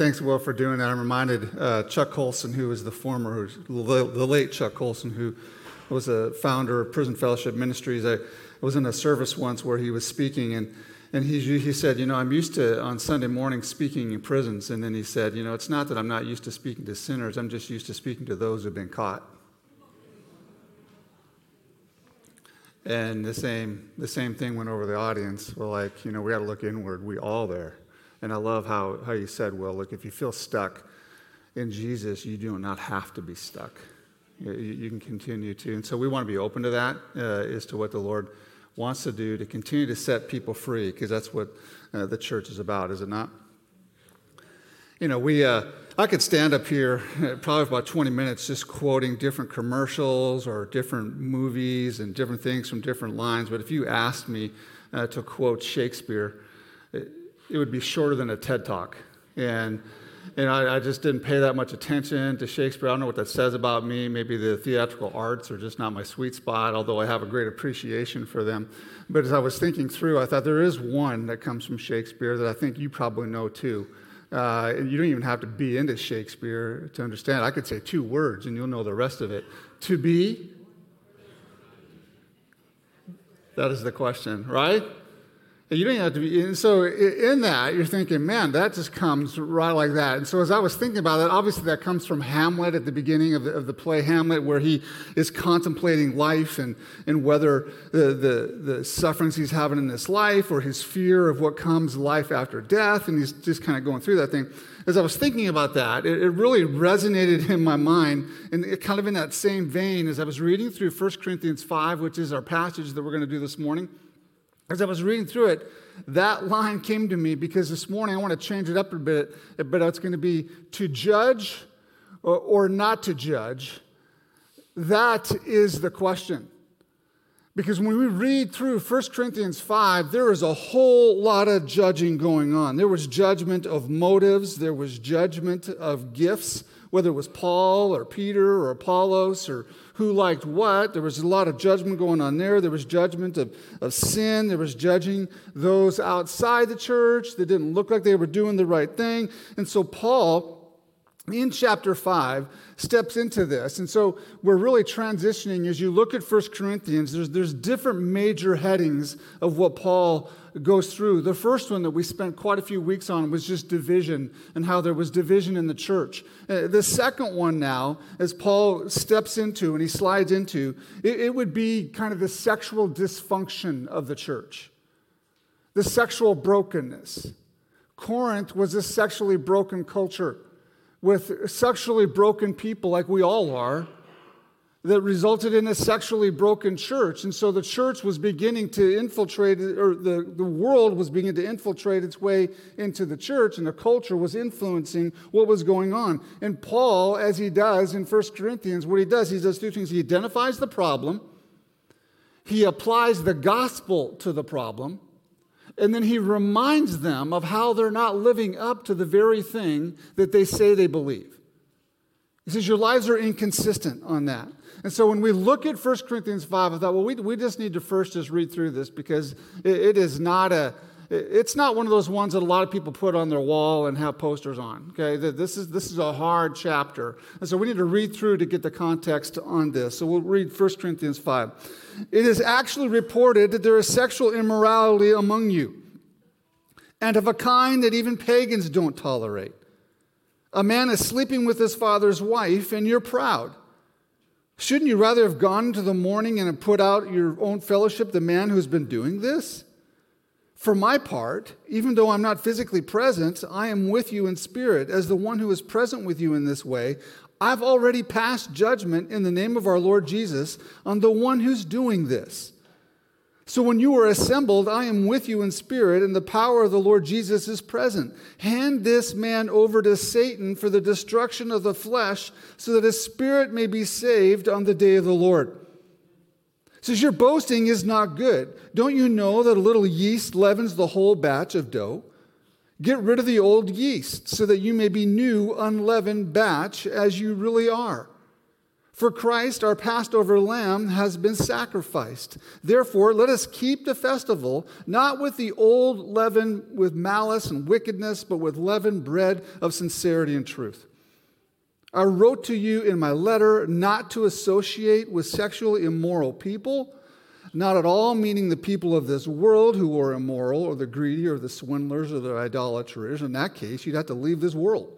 thanks, Will, for doing that. I'm reminded uh, Chuck Colson, who was the former, the, the late Chuck Colson, who was a founder of Prison Fellowship Ministries. I was in a service once where he was speaking, and, and he, he said, You know, I'm used to on Sunday morning speaking in prisons. And then he said, You know, it's not that I'm not used to speaking to sinners, I'm just used to speaking to those who've been caught. And the same, the same thing went over the audience. We're like, you know, we got to look inward. We all there. And I love how, how you said, well, look, if you feel stuck in Jesus, you do not have to be stuck. You, you can continue to. And so we want to be open to that uh, as to what the Lord wants to do to continue to set people free, because that's what uh, the church is about, is it not? You know, we, uh, I could stand up here uh, probably for about 20 minutes just quoting different commercials or different movies and different things from different lines, but if you asked me uh, to quote Shakespeare, it, would be shorter than a TED talk. And, and I, I just didn't pay that much attention to Shakespeare. I don't know what that says about me. Maybe the theatrical arts are just not my sweet spot, although I have a great appreciation for them. But as I was thinking through, I thought there is one that comes from Shakespeare that I think you probably know too. Uh, you don't even have to be into Shakespeare to understand. I could say two words and you'll know the rest of it. To be? That is the question, right? You don't have to be. And so, in that, you're thinking, man, that just comes right like that. And so, as I was thinking about that, obviously that comes from Hamlet at the beginning of the, of the play Hamlet, where he is contemplating life and, and whether the, the, the sufferings he's having in this life or his fear of what comes life after death. And he's just kind of going through that thing. As I was thinking about that, it, it really resonated in my mind, and kind of in that same vein as I was reading through 1 Corinthians 5, which is our passage that we're going to do this morning as I was reading through it, that line came to me because this morning I want to change it up a bit, but it's going to be to judge or, or not to judge. That is the question. Because when we read through 1 Corinthians 5, there is a whole lot of judging going on. There was judgment of motives, there was judgment of gifts, whether it was Paul or Peter or Apollos or who liked what. There was a lot of judgment going on there. There was judgment of, of sin. There was judging those outside the church that didn't look like they were doing the right thing. And so Paul in chapter 5 steps into this. And so we're really transitioning. As you look at 1 corinthians there's, there's different major headings of what paul goes through. The first one that we spent quite a few weeks on was just division and how there was division in the church. Uh, the second one now as paul steps into and he slides into it, it would be kind of the sexual dysfunction of the church the sexual brokenness. Corinth was a sexually broken culture with sexually broken people, like we all are, that resulted in a sexually broken church. And so the church was beginning to infiltrate, or the, the world was beginning to infiltrate its way into the church, and the culture was influencing what was going on. And Paul, as he does in 1 Corinthians, what he does, he does two things. He identifies the problem, he applies the gospel to the problem, and then he reminds them of how they're not living up to the very thing that they say they believe. He says, Your lives are inconsistent on that. And so when we look at 1 Corinthians 5, I thought, well, we, we just need to first just read through this because it, it is not a. It's not one of those ones that a lot of people put on their wall and have posters on. Okay, this is this is a hard chapter, and so we need to read through to get the context on this. So we'll read 1 Corinthians 5. It is actually reported that there is sexual immorality among you, and of a kind that even pagans don't tolerate. A man is sleeping with his father's wife, and you're proud. Shouldn't you rather have gone into the morning and put out your own fellowship the man who's been doing this? For my part, even though I'm not physically present, I am with you in spirit as the one who is present with you in this way. I've already passed judgment in the name of our Lord Jesus on the one who's doing this. So when you are assembled, I am with you in spirit, and the power of the Lord Jesus is present. Hand this man over to Satan for the destruction of the flesh, so that his spirit may be saved on the day of the Lord. Says, Your boasting is not good. Don't you know that a little yeast leavens the whole batch of dough? Get rid of the old yeast so that you may be new, unleavened batch as you really are. For Christ, our Passover lamb, has been sacrificed. Therefore, let us keep the festival, not with the old leaven with malice and wickedness, but with leavened bread of sincerity and truth. I wrote to you in my letter not to associate with sexually immoral people, not at all meaning the people of this world who are immoral, or the greedy, or the swindlers, or the idolaters. In that case, you'd have to leave this world.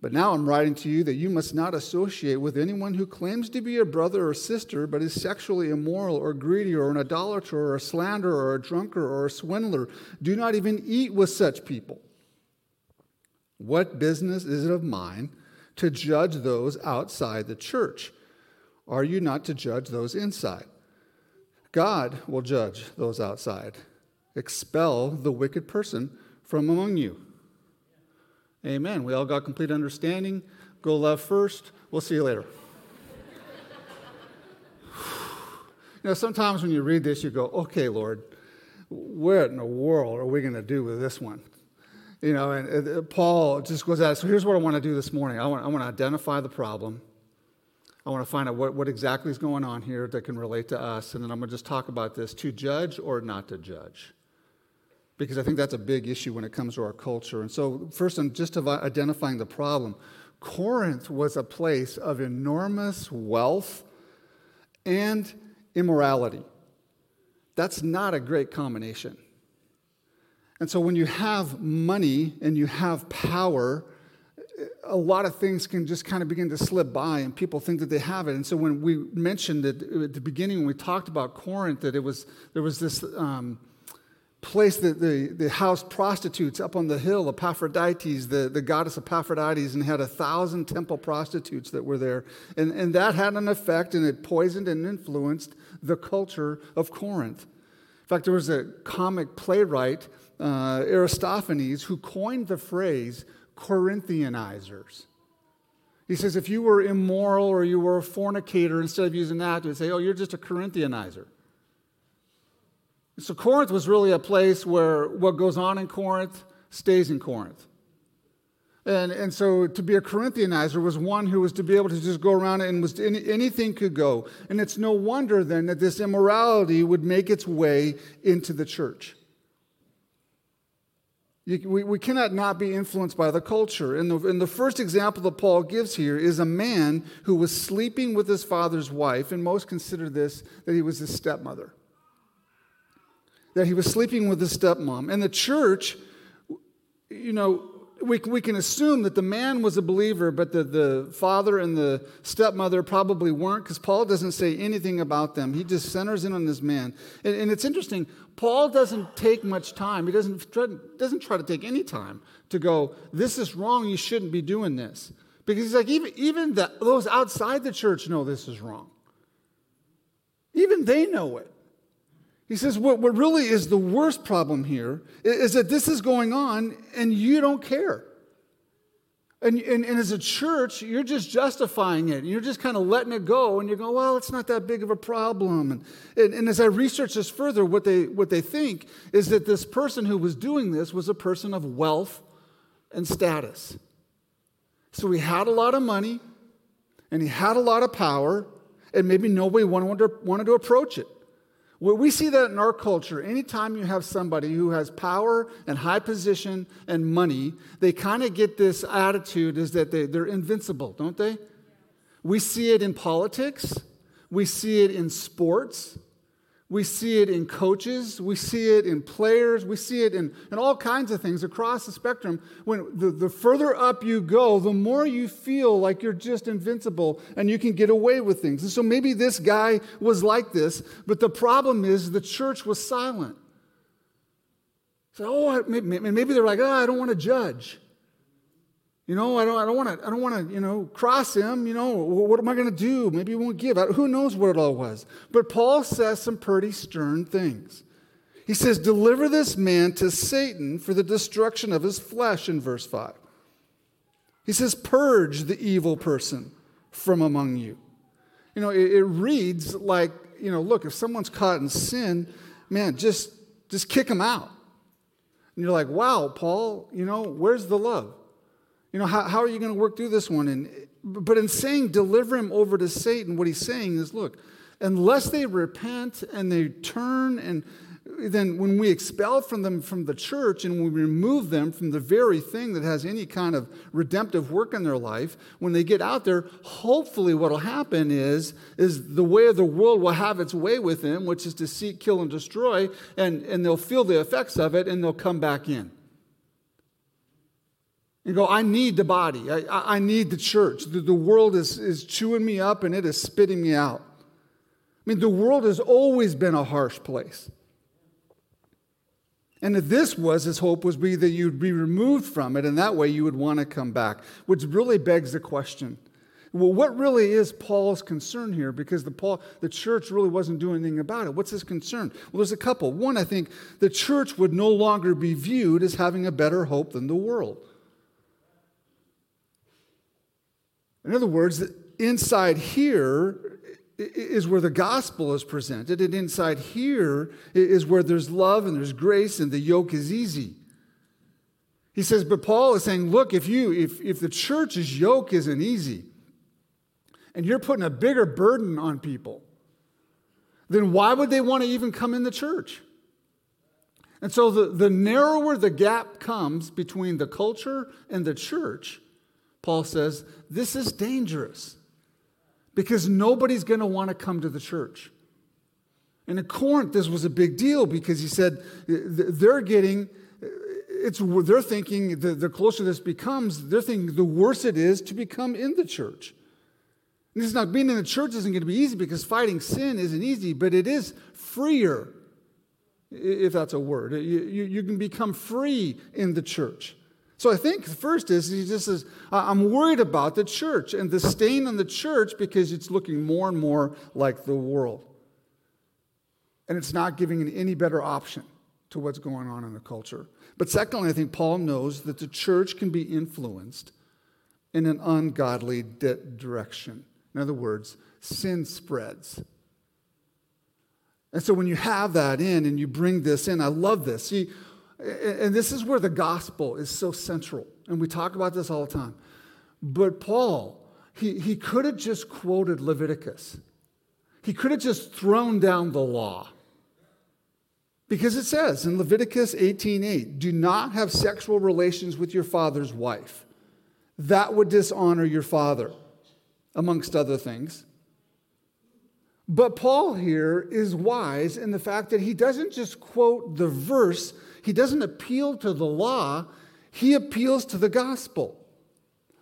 But now I'm writing to you that you must not associate with anyone who claims to be a brother or sister, but is sexually immoral or greedy or an idolater or a slanderer or a drunkard or a swindler. Do not even eat with such people. What business is it of mine to judge those outside the church? Are you not to judge those inside? God will judge those outside. Expel the wicked person from among you. Amen. We all got complete understanding. Go love first. We'll see you later. you know, sometimes when you read this, you go, okay, Lord, what in the world are we going to do with this one? You know, and uh, Paul just goes out. So here's what I want to do this morning I want, I want to identify the problem. I want to find out what, what exactly is going on here that can relate to us. And then I'm going to just talk about this to judge or not to judge because I think that's a big issue when it comes to our culture. And so, first, I'm just identifying the problem. Corinth was a place of enormous wealth and immorality. That's not a great combination. And so, when you have money and you have power, a lot of things can just kind of begin to slip by and people think that they have it. And so, when we mentioned that at the beginning, when we talked about Corinth, that it was, there was this. Um, place that the, the house prostitutes up on the hill, Epaphrodites, the, the goddess Epaphrodites, and had a thousand temple prostitutes that were there. And, and that had an effect and it poisoned and influenced the culture of Corinth. In fact, there was a comic playwright, uh, Aristophanes, who coined the phrase Corinthianizers. He says if you were immoral or you were a fornicator, instead of using that, they'd say, oh, you're just a Corinthianizer. So Corinth was really a place where what goes on in Corinth stays in Corinth. And, and so to be a Corinthianizer was one who was to be able to just go around and was any, anything could go. And it's no wonder then that this immorality would make its way into the church. You, we, we cannot not be influenced by the culture. And the, and the first example that Paul gives here is a man who was sleeping with his father's wife, and most consider this that he was his stepmother that he was sleeping with his stepmom. And the church, you know, we, we can assume that the man was a believer, but the, the father and the stepmother probably weren't because Paul doesn't say anything about them. He just centers in on this man. And, and it's interesting, Paul doesn't take much time. He doesn't try, doesn't try to take any time to go, this is wrong, you shouldn't be doing this. Because he's like, even, even the, those outside the church know this is wrong. Even they know it. He says, what, what really is the worst problem here is that this is going on and you don't care. And, and, and, as a church, you're just justifying it. You're just kind of letting it go. And you go, well, it's not that big of a problem. And, and, and, as I research this further, what they, what they think is that this person who was doing this was a person of wealth and status. So he had a lot of money and he had a lot of power, and maybe nobody wanted to, wanted to approach it. We see that in our culture. Anytime you have somebody who has power and high position and money, they kind of get this attitude is that they, they're invincible, don't they? We see it in politics. We see it in sports. We see it in coaches, we see it in players, we see it in, in all kinds of things across the spectrum. When the, the further up you go, the more you feel like you're just invincible and you can get away with things. And so maybe this guy was like this, but the problem is the church was silent. So, oh, maybe, maybe they're like, oh, I don't want to judge. You know, I don't, I don't want to, I don't want to, you know, cross him. You know, what am I going to do? Maybe he won't give. Who knows what it all was? But Paul says some pretty stern things. He says, Deliver this man to Satan for the destruction of his flesh in verse 5. He says, Purge the evil person from among you. You know, it, it reads like, you know, look, if someone's caught in sin, man, just, just kick him out. And you're like, wow, Paul, you know, where's the love? You know, how, how are you going to work through this one? And But in saying deliver him over to Satan, what he's saying is look, unless they repent and they turn and then when we expel from them from the church and we remove them from the very thing that has any kind of redemptive work in their life, when they get out there, hopefully what will happen is, is the way of the world will have its way with them, which is to seek, kill, and destroy, and, and they'll feel the effects of it and they'll come back in. And go, I need the body. I, I need the church. The, the world is, is chewing me up and it is spitting me out. I mean, the world has always been a harsh place. And if this was, his hope was be that you'd be removed from it, and that way you would want to come back, which really begs the question. Well, what really is Paul's concern here? Because the, Paul, the church really wasn't doing anything about it. What's his concern? Well, there's a couple. One, I think the church would no longer be viewed as having a better hope than the world. In other words, inside here, is where the gospel is presented, and inside here is where there's love and there's grace and the yoke is easy. He says, but Paul is saying, look, if you if, if the church's yoke isn't easy, and you're putting a bigger burden on people, then why would they want to even come in the church? And so the, the narrower the gap comes between the culture and the church, Paul says, this is dangerous because nobody's going to want to come to the church. And in Corinth, this was a big deal because he said they're getting, it's, they're thinking the, the closer this becomes, they're thinking the worse it is to become in the church. And this is not being in the church isn't going to be easy because fighting sin isn't easy, but it is freer, if that's a word. You, you, you can become free in the church. So I think the first is he just says, I'm worried about the church and the stain on the church because it's looking more and more like the world. And it's not giving any better option to what's going on in the culture. But secondly, I think Paul knows that the church can be influenced in an ungodly direction. In other words, sin spreads. And so when you have that in and you bring this in, I love this. See, and this is where the gospel is so central. And we talk about this all the time. But Paul, he, he could have just quoted Leviticus, he could have just thrown down the law. Because it says in Leviticus 18:8, do not have sexual relations with your father's wife. That would dishonor your father, amongst other things. But Paul here is wise in the fact that he doesn't just quote the verse he doesn't appeal to the law, he appeals to the gospel,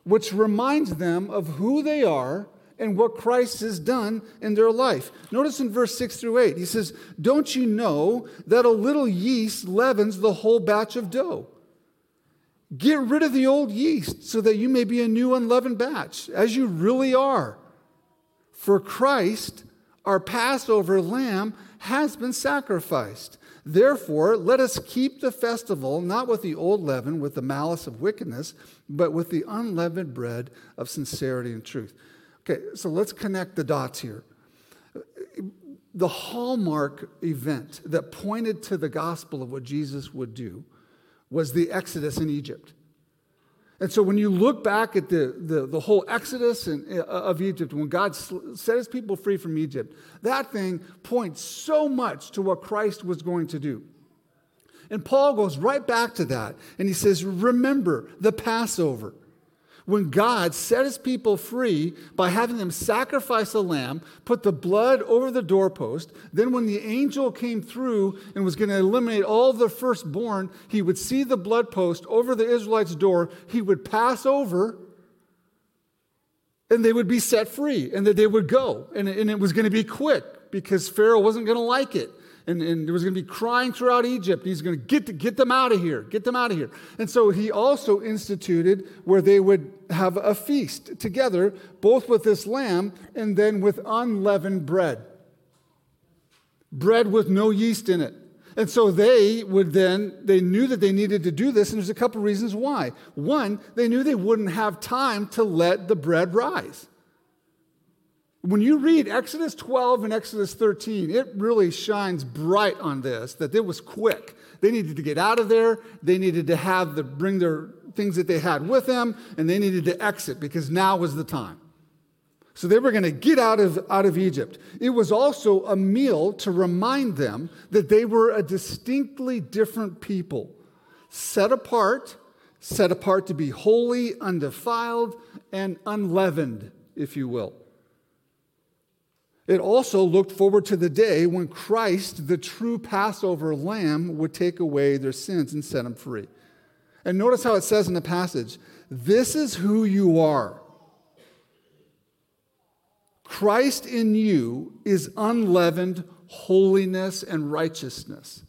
which reminds them of who they are and what Christ has done in their life. Notice in verse 6 through 8, he says, Don't you know that a little yeast leavens the whole batch of dough? Get rid of the old yeast so that you may be a new unleavened batch, as you really are. For Christ, our Passover lamb, has been sacrificed. Therefore, let us keep the festival not with the old leaven, with the malice of wickedness, but with the unleavened bread of sincerity and truth. Okay, so let's connect the dots here. The hallmark event that pointed to the gospel of what Jesus would do was the Exodus in Egypt. And so when you look back at the, the, the whole exodus in, uh, of Egypt, when God set his people free from Egypt, that thing points so much to what Christ was going to do. And Paul goes right back to that and he says, Remember the Passover when God set his people free by having them sacrifice a lamb, put the blood over the doorpost. Then, when the angel came through and was going to eliminate all the firstborn, he would see the blood post over the Israelites' door. He would pass over and they would be set free and that they would go. And, and it was going to be quick because Pharaoh wasn't going to like it and, and there was going to be crying throughout Egypt. He's going to get, get them out of here, get them out of here. And so he also instituted where they would have a feast together, both with this lamb and then with unleavened bread. Bread with no yeast in it. And so they would then, they knew that they needed to do this, and there's a couple reasons why. One, they knew they wouldn't have time to let the bread rise. When you read Exodus 12 and Exodus 13, it really shines bright on this that it was quick. They needed to get out of there. They needed to have the bring their things that they had with them, and they needed to exit because now was the time. So they were going to get out of, out of Egypt. It was also a meal to remind them that they were a distinctly different people, set apart, set apart to be holy, undefiled, and unleavened, if you will. It also looked forward to the day when Christ, the true Passover lamb, would take away their sins and set them free. And notice how it says in the passage this is who you are. Christ in you is unleavened holiness and righteousness.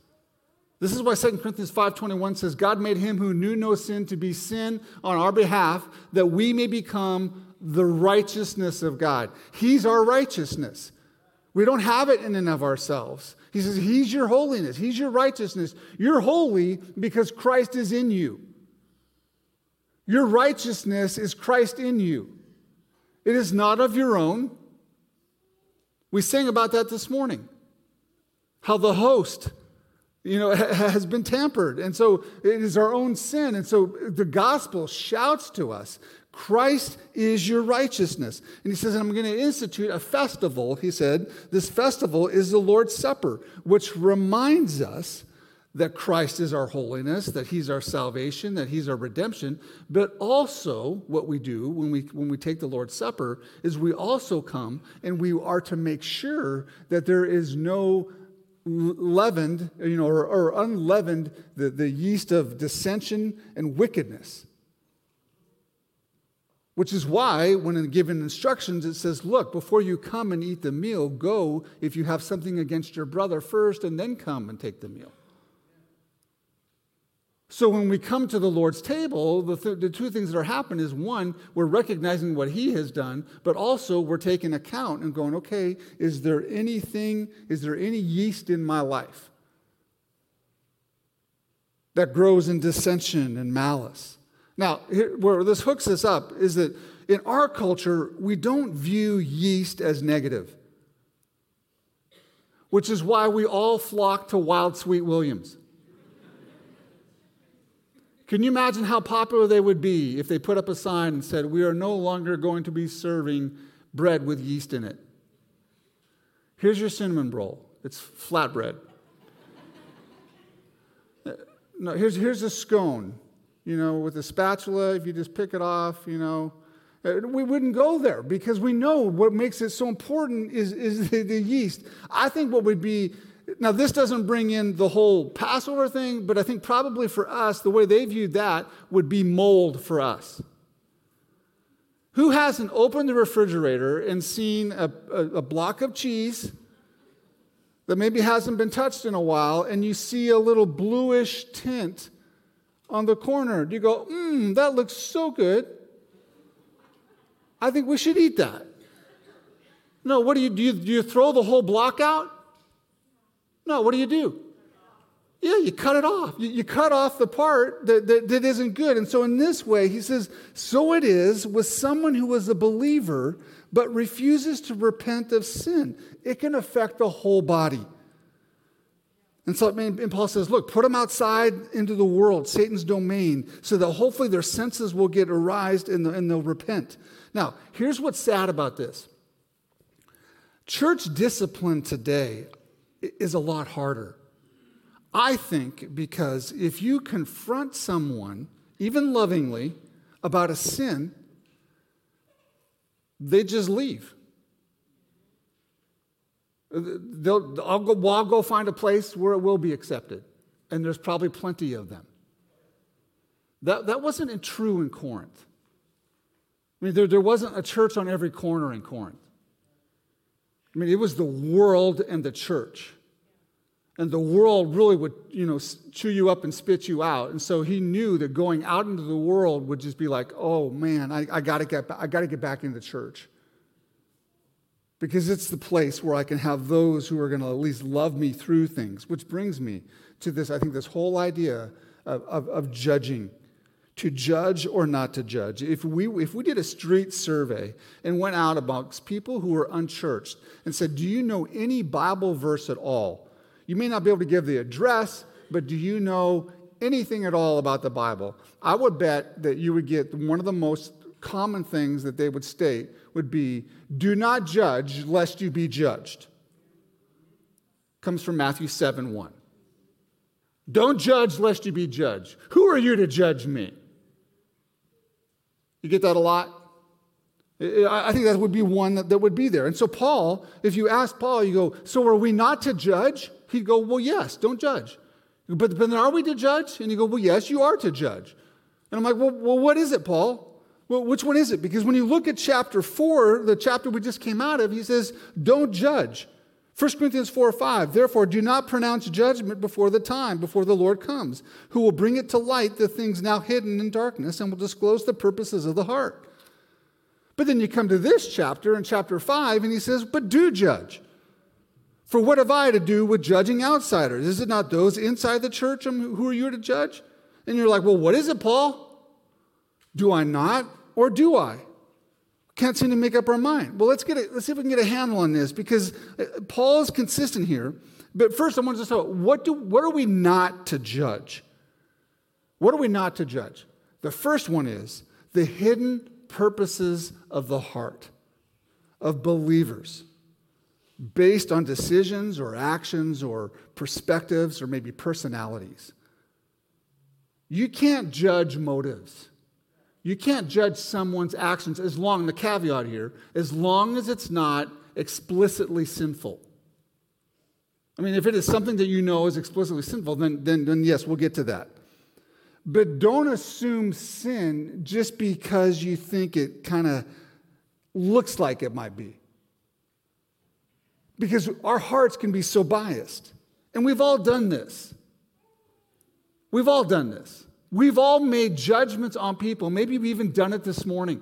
This is why 2 Corinthians 5:21 says God made him who knew no sin to be sin on our behalf that we may become the righteousness of God. He's our righteousness. We don't have it in and of ourselves. He says he's your holiness, he's your righteousness. You're holy because Christ is in you. Your righteousness is Christ in you. It is not of your own. We sang about that this morning. How the host, you know, has been tampered. And so it is our own sin. And so the gospel shouts to us Christ is your righteousness. And he says, I'm going to institute a festival. He said, This festival is the Lord's Supper, which reminds us that Christ is our holiness, that He's our salvation, that He's our redemption. But also, what we do when we, when we take the Lord's Supper is we also come and we are to make sure that there is no leavened, you know, or, or unleavened the, the yeast of dissension and wickedness. Which is why, when given instructions, it says, Look, before you come and eat the meal, go if you have something against your brother first, and then come and take the meal. So when we come to the Lord's table, the, th- the two things that are happening is one, we're recognizing what He has done, but also we're taking account and going, okay, is there anything, is there any yeast in my life that grows in dissension and malice? Now, here, where this hooks us up is that in our culture, we don't view yeast as negative, which is why we all flock to Wild Sweet Williams. Can you imagine how popular they would be if they put up a sign and said, We are no longer going to be serving bread with yeast in it? Here's your cinnamon roll. It's flatbread. No, here's, here's a scone. You know, with a spatula, if you just pick it off, you know, uh, we wouldn't go there because we know what makes it so important is, is the, the yeast. I think what would be now, this doesn't bring in the whole Passover thing, but I think probably for us, the way they viewed that would be mold for us. Who hasn't opened the refrigerator and seen a, a, a block of cheese that maybe hasn't been touched in a while, and you see a little bluish tint on the corner? Do you go, mmm, that looks so good? I think we should eat that. No, what do you do? You, do you throw the whole block out? No, what do you do? Yeah, you cut it off. You, you cut off the part that, that, that isn't good. And so, in this way, he says, so it is with someone who is a believer but refuses to repent of sin. It can affect the whole body. And so, and Paul says, look, put them outside into the world, Satan's domain, so that hopefully their senses will get aroused and, and they'll repent. Now, here's what's sad about this church discipline today, is a lot harder. I think because if you confront someone, even lovingly, about a sin, they just leave. They'll, I'll, go, well, I'll go find a place where it will be accepted. And there's probably plenty of them. That, that wasn't true in Corinth. I mean, there, there wasn't a church on every corner in Corinth. I mean, it was the world and the church. And the world really would, you know, chew you up and spit you out. And so he knew that going out into the world would just be like, oh man, I, I gotta get I gotta get back into the church. Because it's the place where I can have those who are gonna at least love me through things, which brings me to this, I think, this whole idea of, of, of judging to judge or not to judge. If we, if we did a street survey and went out amongst people who were unchurched and said, Do you know any Bible verse at all? You may not be able to give the address, but do you know anything at all about the Bible, I would bet that you would get one of the most common things that they would state would be do not judge lest you be judged. Comes from Matthew 7 1. Don't judge lest you be judged. Who are you to judge me? You get that a lot? I think that would be one that, would be there. And so, Paul, if you ask Paul, you go, So are we not to judge? He'd go, Well, yes, don't judge. But, but then are we to judge? And you go, Well, yes, you are to judge. And I'm like, Well, well what is it, Paul? Well, which one is it? Because when you look at chapter 4, the chapter we just came out of, he says, Don't judge. 1 Corinthians 4 5, therefore do not pronounce judgment before the time, before the Lord comes, who will bring it to light the things now hidden in darkness and will disclose the purposes of the heart. But then you come to this chapter in chapter 5, and he says, But do judge. For what have I to do with judging outsiders? Is it not those inside the church um, who are you to judge? And you're like, Well, what is it, Paul? Do I not, or do I? can't seem to make up our mind. Well, let's get it, let's see if we can get a handle on this because uh, Paul is consistent here. But first, I want to talk what do what are we not to judge? What are we not to judge? The first one is the hidden purposes of the heart of believers based on decisions or actions or perspectives or maybe personalities. You can't judge motives. You can't judge someone's actions as long, the caveat here, as long as it's not explicitly sinful. I mean, if it is something that you know is explicitly sinful, then, then, then yes, we'll get to that. But don't assume sin just because you think it kind of looks like it might be. Because our hearts can be so biased. And we've all done this. We've all done this. We've all made judgments on people. Maybe you've even done it this morning.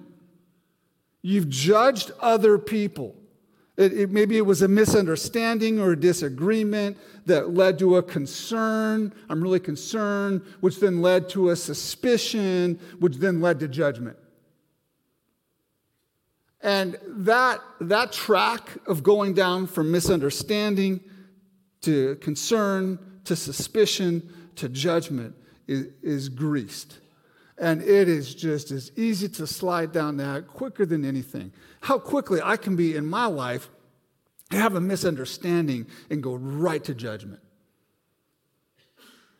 You've judged other people. It, it, maybe it was a misunderstanding or a disagreement that led to a concern. I'm really concerned, which then led to a suspicion, which then led to judgment. And that, that track of going down from misunderstanding to concern to suspicion to judgment is, is greased. And it is just as easy to slide down that quicker than anything. How quickly I can be in my life, to have a misunderstanding, and go right to judgment.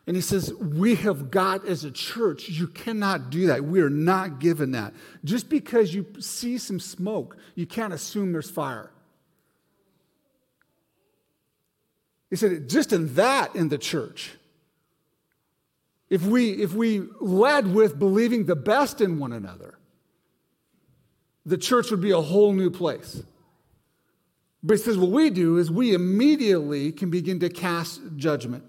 And he says, We have got as a church, you cannot do that. We are not given that. Just because you see some smoke, you can't assume there's fire. He said, just in that in the church, if we, if we led with believing the best in one another, the church would be a whole new place. But he says what we do is we immediately can begin to cast judgment.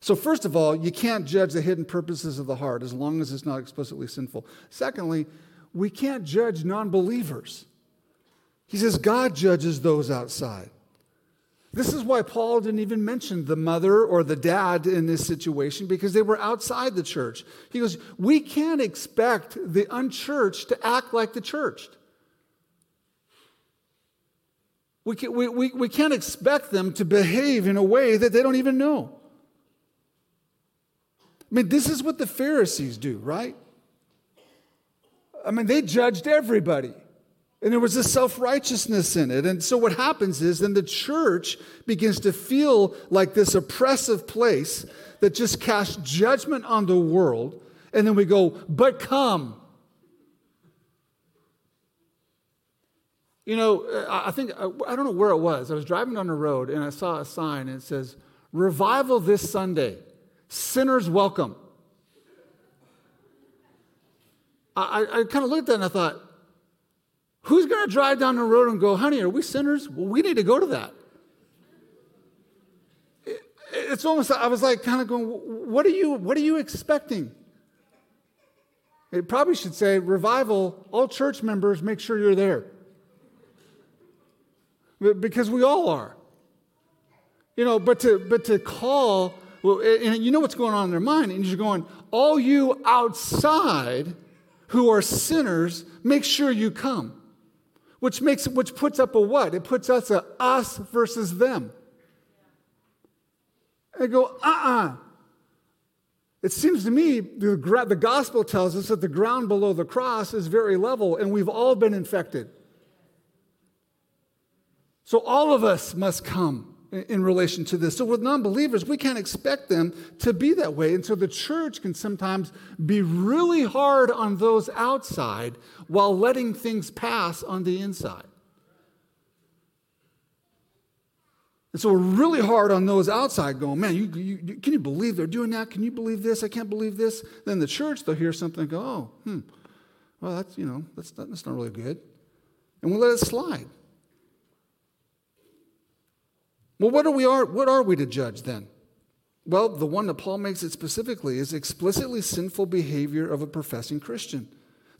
So, first of all, you can't judge the hidden purposes of the heart as long as it's not explicitly sinful. Secondly, we can't judge non believers. He says God judges those outside. This is why Paul didn't even mention the mother or the dad in this situation because they were outside the church. He goes, We can't expect the unchurched to act like the churched. We, can, we, we, we can't expect them to behave in a way that they don't even know. I mean, this is what the Pharisees do, right? I mean, they judged everybody. And there was a self righteousness in it. And so what happens is then the church begins to feel like this oppressive place that just casts judgment on the world. And then we go, but come. You know, I think, I don't know where it was. I was driving down the road and I saw a sign and it says, Revival this Sunday, sinners welcome. I, I, I kind of looked at that and I thought, Who's going to drive down the road and go, honey, are we sinners? Well, we need to go to that. it's almost, I was like kind of going, what are you, what are you expecting? It probably should say, revival, all church members, make sure you're there. Because we all are. You know, but to, but to call, and you know what's going on in their mind, and you're going, all you outside who are sinners, make sure you come which makes which puts up a what? It puts us a us versus them. I go, uh-uh. It seems to me the, the gospel tells us that the ground below the cross is very level and we've all been infected. So all of us must come in relation to this. So with non believers, we can't expect them to be that way. And so the church can sometimes be really hard on those outside while letting things pass on the inside. And so we're really hard on those outside going, man, you, you, can you believe they're doing that? Can you believe this? I can't believe this. Then the church, they'll hear something and go, oh, hmm, well, that's, you know, that's that's not really good. And we'll let it slide. Well, what are we are what are we to judge then? Well, the one that Paul makes it specifically is explicitly sinful behavior of a professing Christian.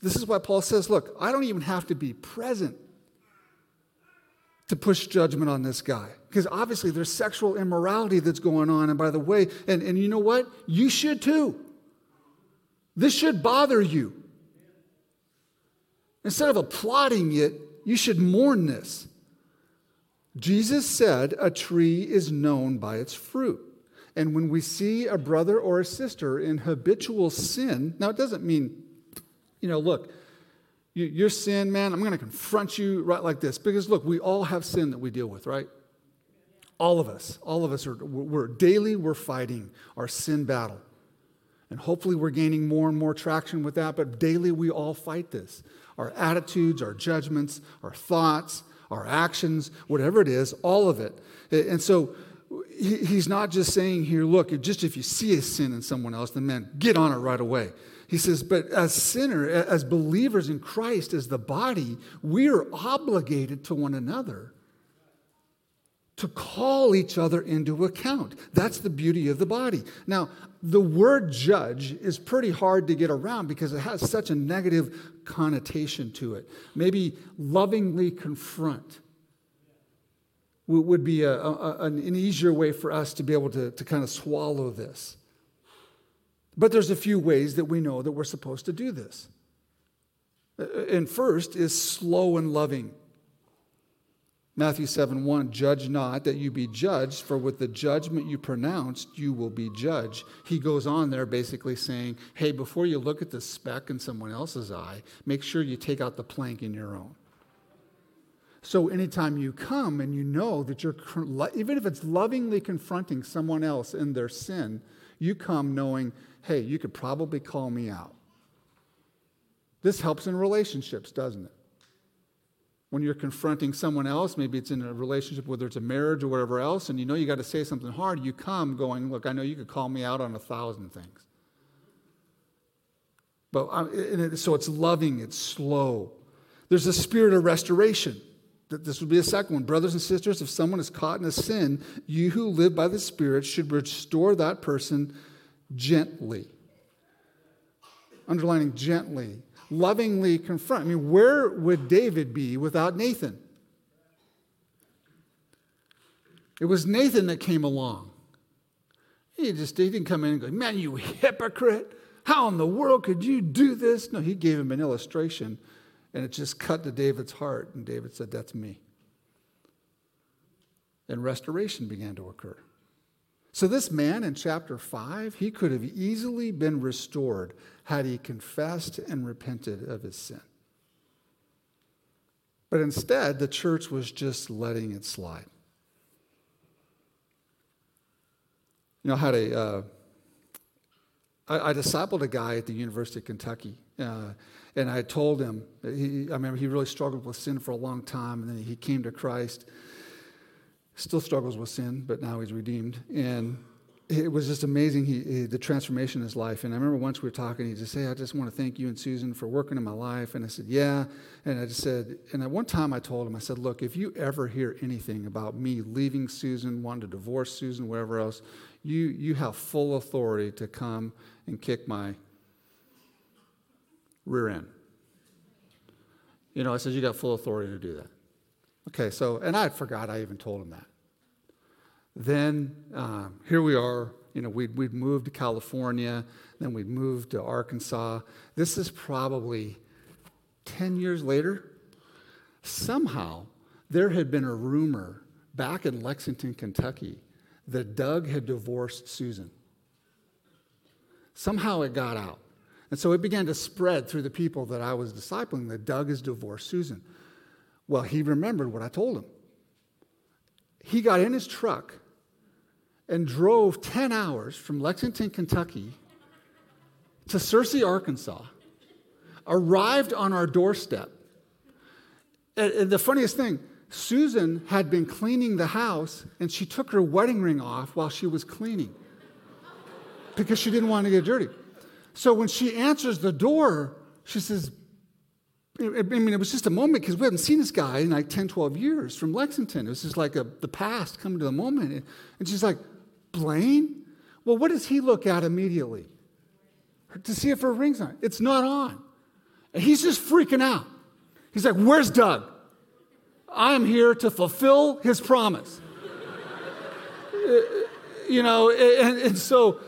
This is why Paul says, look, I don't even have to be present to push judgment on this guy. Because obviously there's sexual immorality that's going on. And by the way, and, and you know what? You should too. This should bother you. Instead of applauding it, you should mourn this. Jesus said, A tree is known by its fruit. And when we see a brother or a sister in habitual sin, now it doesn't mean, you know, look, your sin, man, I'm going to confront you right like this. Because look, we all have sin that we deal with, right? All of us, all of us are, we're daily, we're fighting our sin battle. And hopefully we're gaining more and more traction with that, but daily we all fight this. Our attitudes, our judgments, our thoughts, our actions, whatever it is, all of it. And so he's not just saying here, look, just if you see a sin in someone else, then man, get on it right away. He says, but as sinner, as believers in Christ, as the body, we are obligated to one another to call each other into account. That's the beauty of the body. Now, the word judge is pretty hard to get around because it has such a negative connotation to it. Maybe lovingly confront would be a, a, an easier way for us to be able to, to kind of swallow this. But there's a few ways that we know that we're supposed to do this. And first is slow and loving. Matthew 7 1, judge not that you be judged, for with the judgment you pronounced, you will be judged. He goes on there basically saying, hey, before you look at the speck in someone else's eye, make sure you take out the plank in your own. So anytime you come and you know that you're, even if it's lovingly confronting someone else in their sin, you come knowing, hey, you could probably call me out. This helps in relationships, doesn't it? When you're confronting someone else, maybe it's in a relationship, whether it's a marriage or whatever else, and you know you got to say something hard, you come going, Look, I know you could call me out on a thousand things. But uh, it, so it's loving, it's slow. There's a spirit of restoration. That this would be a second one. Brothers and sisters, if someone is caught in a sin, you who live by the Spirit should restore that person gently. Underlining gently lovingly confront. I mean, where would David be without Nathan? It was Nathan that came along. He just he didn't come in and go, Man, you hypocrite. How in the world could you do this? No, he gave him an illustration, and it just cut to David's heart. And David said, That's me. And restoration began to occur. So, this man in chapter 5, he could have easily been restored had he confessed and repented of his sin. But instead, the church was just letting it slide. You know, I had a, uh, I, I discipled a guy at the University of Kentucky, uh, and I told him, he, I remember he really struggled with sin for a long time, and then he came to Christ still struggles with sin, but now he's redeemed. And it was just amazing he, he, the transformation in his life. And I remember once we were talking, he just said, hey, I just want to thank you and Susan for working in my life. And I said, Yeah. And I just said, and at one time I told him, I said, Look, if you ever hear anything about me leaving Susan, wanting to divorce Susan, whatever else, you, you have full authority to come and kick my rear end. You know, I said, You got full authority to do that. Okay, so, and I forgot I even told him that. Then um, here we are, you know, we'd, we'd moved to California, then we'd moved to Arkansas. This is probably 10 years later. Somehow, there had been a rumor back in Lexington, Kentucky, that Doug had divorced Susan. Somehow it got out. And so it began to spread through the people that I was discipling that Doug has divorced Susan. Well, he remembered what I told him. He got in his truck and drove 10 hours from Lexington, Kentucky to Searcy, Arkansas, arrived on our doorstep. And the funniest thing, Susan had been cleaning the house and she took her wedding ring off while she was cleaning because she didn't want to get dirty. So when she answers the door, she says, I mean, it was just a moment because we hadn't seen this guy in like 10, 12 years from Lexington. It was just like a, the past coming to the moment. And she's like, Blaine? Well, what does he look at immediately? To see if her ring's on. It's not on. And he's just freaking out. He's like, Where's Doug? I'm here to fulfill his promise. you know, and, and, so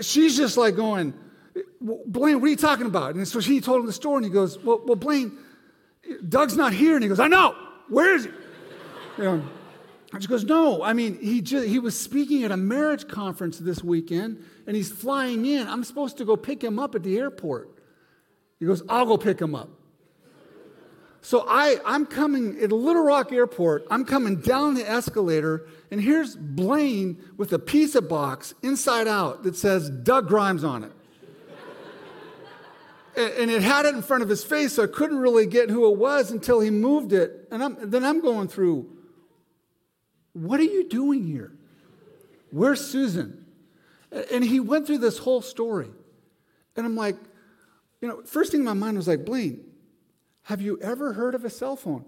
she's just like going, Blaine, what are you talking about? And so she told him the story, and he goes, Well, well Blaine, Doug's not here. And he goes, I know. Where is he? You know, and she goes, No, I mean, he, just, he was speaking at a marriage conference this weekend, and he's flying in. I'm supposed to go pick him up at the airport. He goes, I'll go pick him up. So I, I'm coming at Little Rock Airport, I'm coming down the escalator, and here's Blaine with a pizza box inside out that says Doug Grimes on it. And it had it in front of his face, so I couldn't really get who it was until he moved it. And I'm, then I'm going through, what are you doing here? Where's Susan? And he went through this whole story. And I'm like, you know, first thing in my mind was like, Blaine, have you ever heard of a cell phone?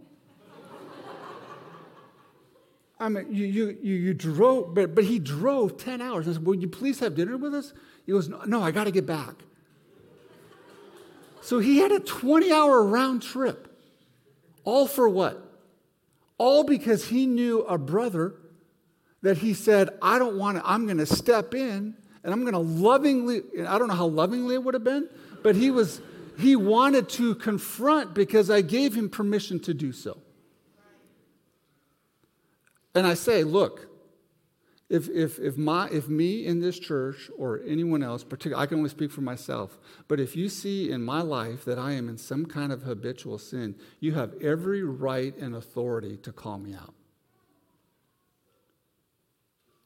I mean, you, you, you, you, drove, but, but he drove 10 hours. I said, Would you please have dinner with us? He goes, No, no I got to get back. So he had a 20 hour round trip. All for what? All because he knew a brother that he said, I don't want to, I'm going to step in and I'm going to lovingly, I don't know how lovingly it would have been, but he was he wanted to confront because I gave him permission to do so. And I say, look, if, if, if, my, if me in this church or anyone else, particularly, I can only speak for myself, but if you see in my life that I am in some kind of habitual sin, you have every right and authority to call me out.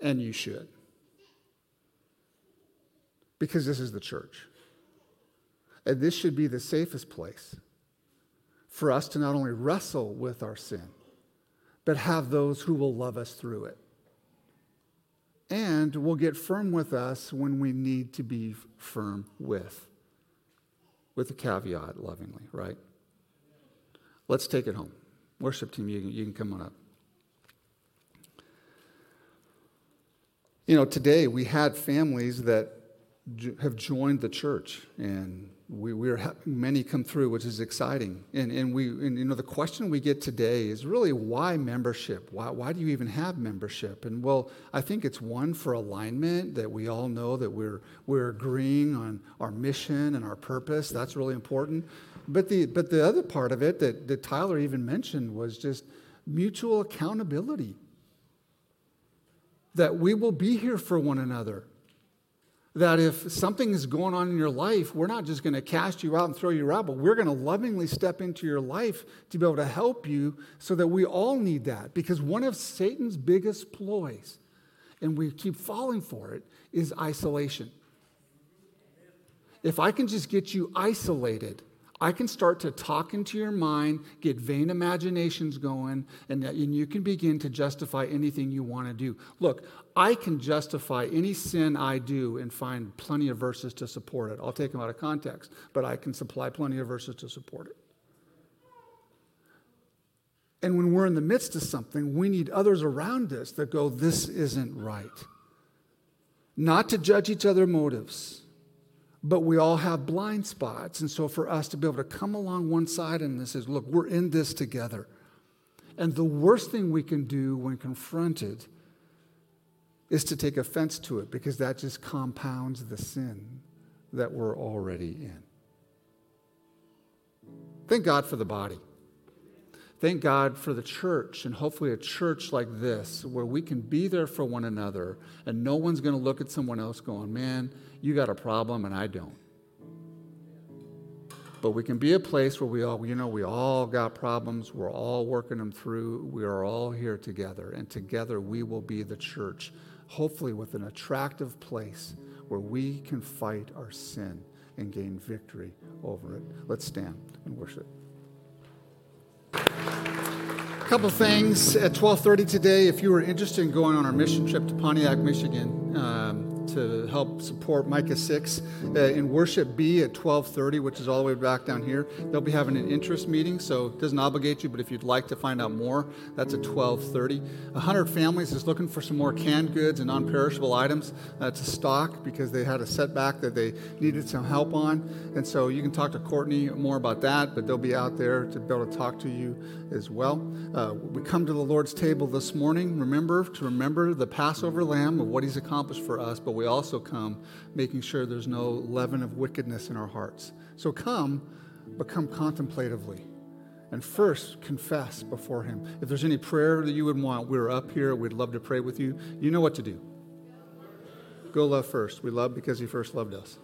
And you should. Because this is the church. And this should be the safest place for us to not only wrestle with our sin, but have those who will love us through it. And will get firm with us when we need to be firm with, with a caveat lovingly, right? Let's take it home. Worship team, you can, you can come on up. You know, today we had families that have joined the church and we, we're many come through, which is exciting. And, and we, and, you know, the question we get today is really why membership? Why, why do you even have membership? And well, I think it's one for alignment that we all know that we're, we're agreeing on our mission and our purpose. That's really important. But the, but the other part of it that, that Tyler even mentioned was just mutual accountability. That we will be here for one another that if something is going on in your life, we're not just going to cast you out and throw you out, but we're going to lovingly step into your life to be able to help you so that we all need that. Because one of Satan's biggest ploys, and we keep falling for it, is isolation. If I can just get you isolated, I can start to talk into your mind, get vain imaginations going, and, and you can begin to justify anything you want to do. Look, I can justify any sin I do and find plenty of verses to support it. I'll take them out of context, but I can supply plenty of verses to support it. And when we're in the midst of something, we need others around us that go, This isn't right. Not to judge each other's motives but we all have blind spots. And so for us to be able to come along one side and this is, look, we're in this together. And the worst thing we can do when confronted is to take offense to it because that just compounds the sin that we're already in. Thank God for the body. Thank God for the church and hopefully a church like this where we can be there for one another and no one's going to look at someone else going, man, you got a problem and I don't. But we can be a place where we all, you know, we all got problems. We're all working them through. We are all here together. And together we will be the church, hopefully with an attractive place where we can fight our sin and gain victory over it. Let's stand and worship. Couple things at 12:30 today. If you are interested in going on our mission trip to Pontiac, Michigan. Um, to help support Micah 6 uh, in worship B at 12:30, which is all the way back down here. They'll be having an interest meeting, so it doesn't obligate you, but if you'd like to find out more, that's at 12:30. 100 Families is looking for some more canned goods and non-perishable items uh, to stock because they had a setback that they needed some help on, and so you can talk to Courtney more about that, but they'll be out there to be able to talk to you as well. Uh, we come to the Lord's table this morning. Remember to remember the Passover lamb of what He's accomplished for us, but we also come making sure there's no leaven of wickedness in our hearts. So come, but come contemplatively. And first, confess before Him. If there's any prayer that you would want, we're up here. We'd love to pray with you. You know what to do. Go love first. We love because He first loved us.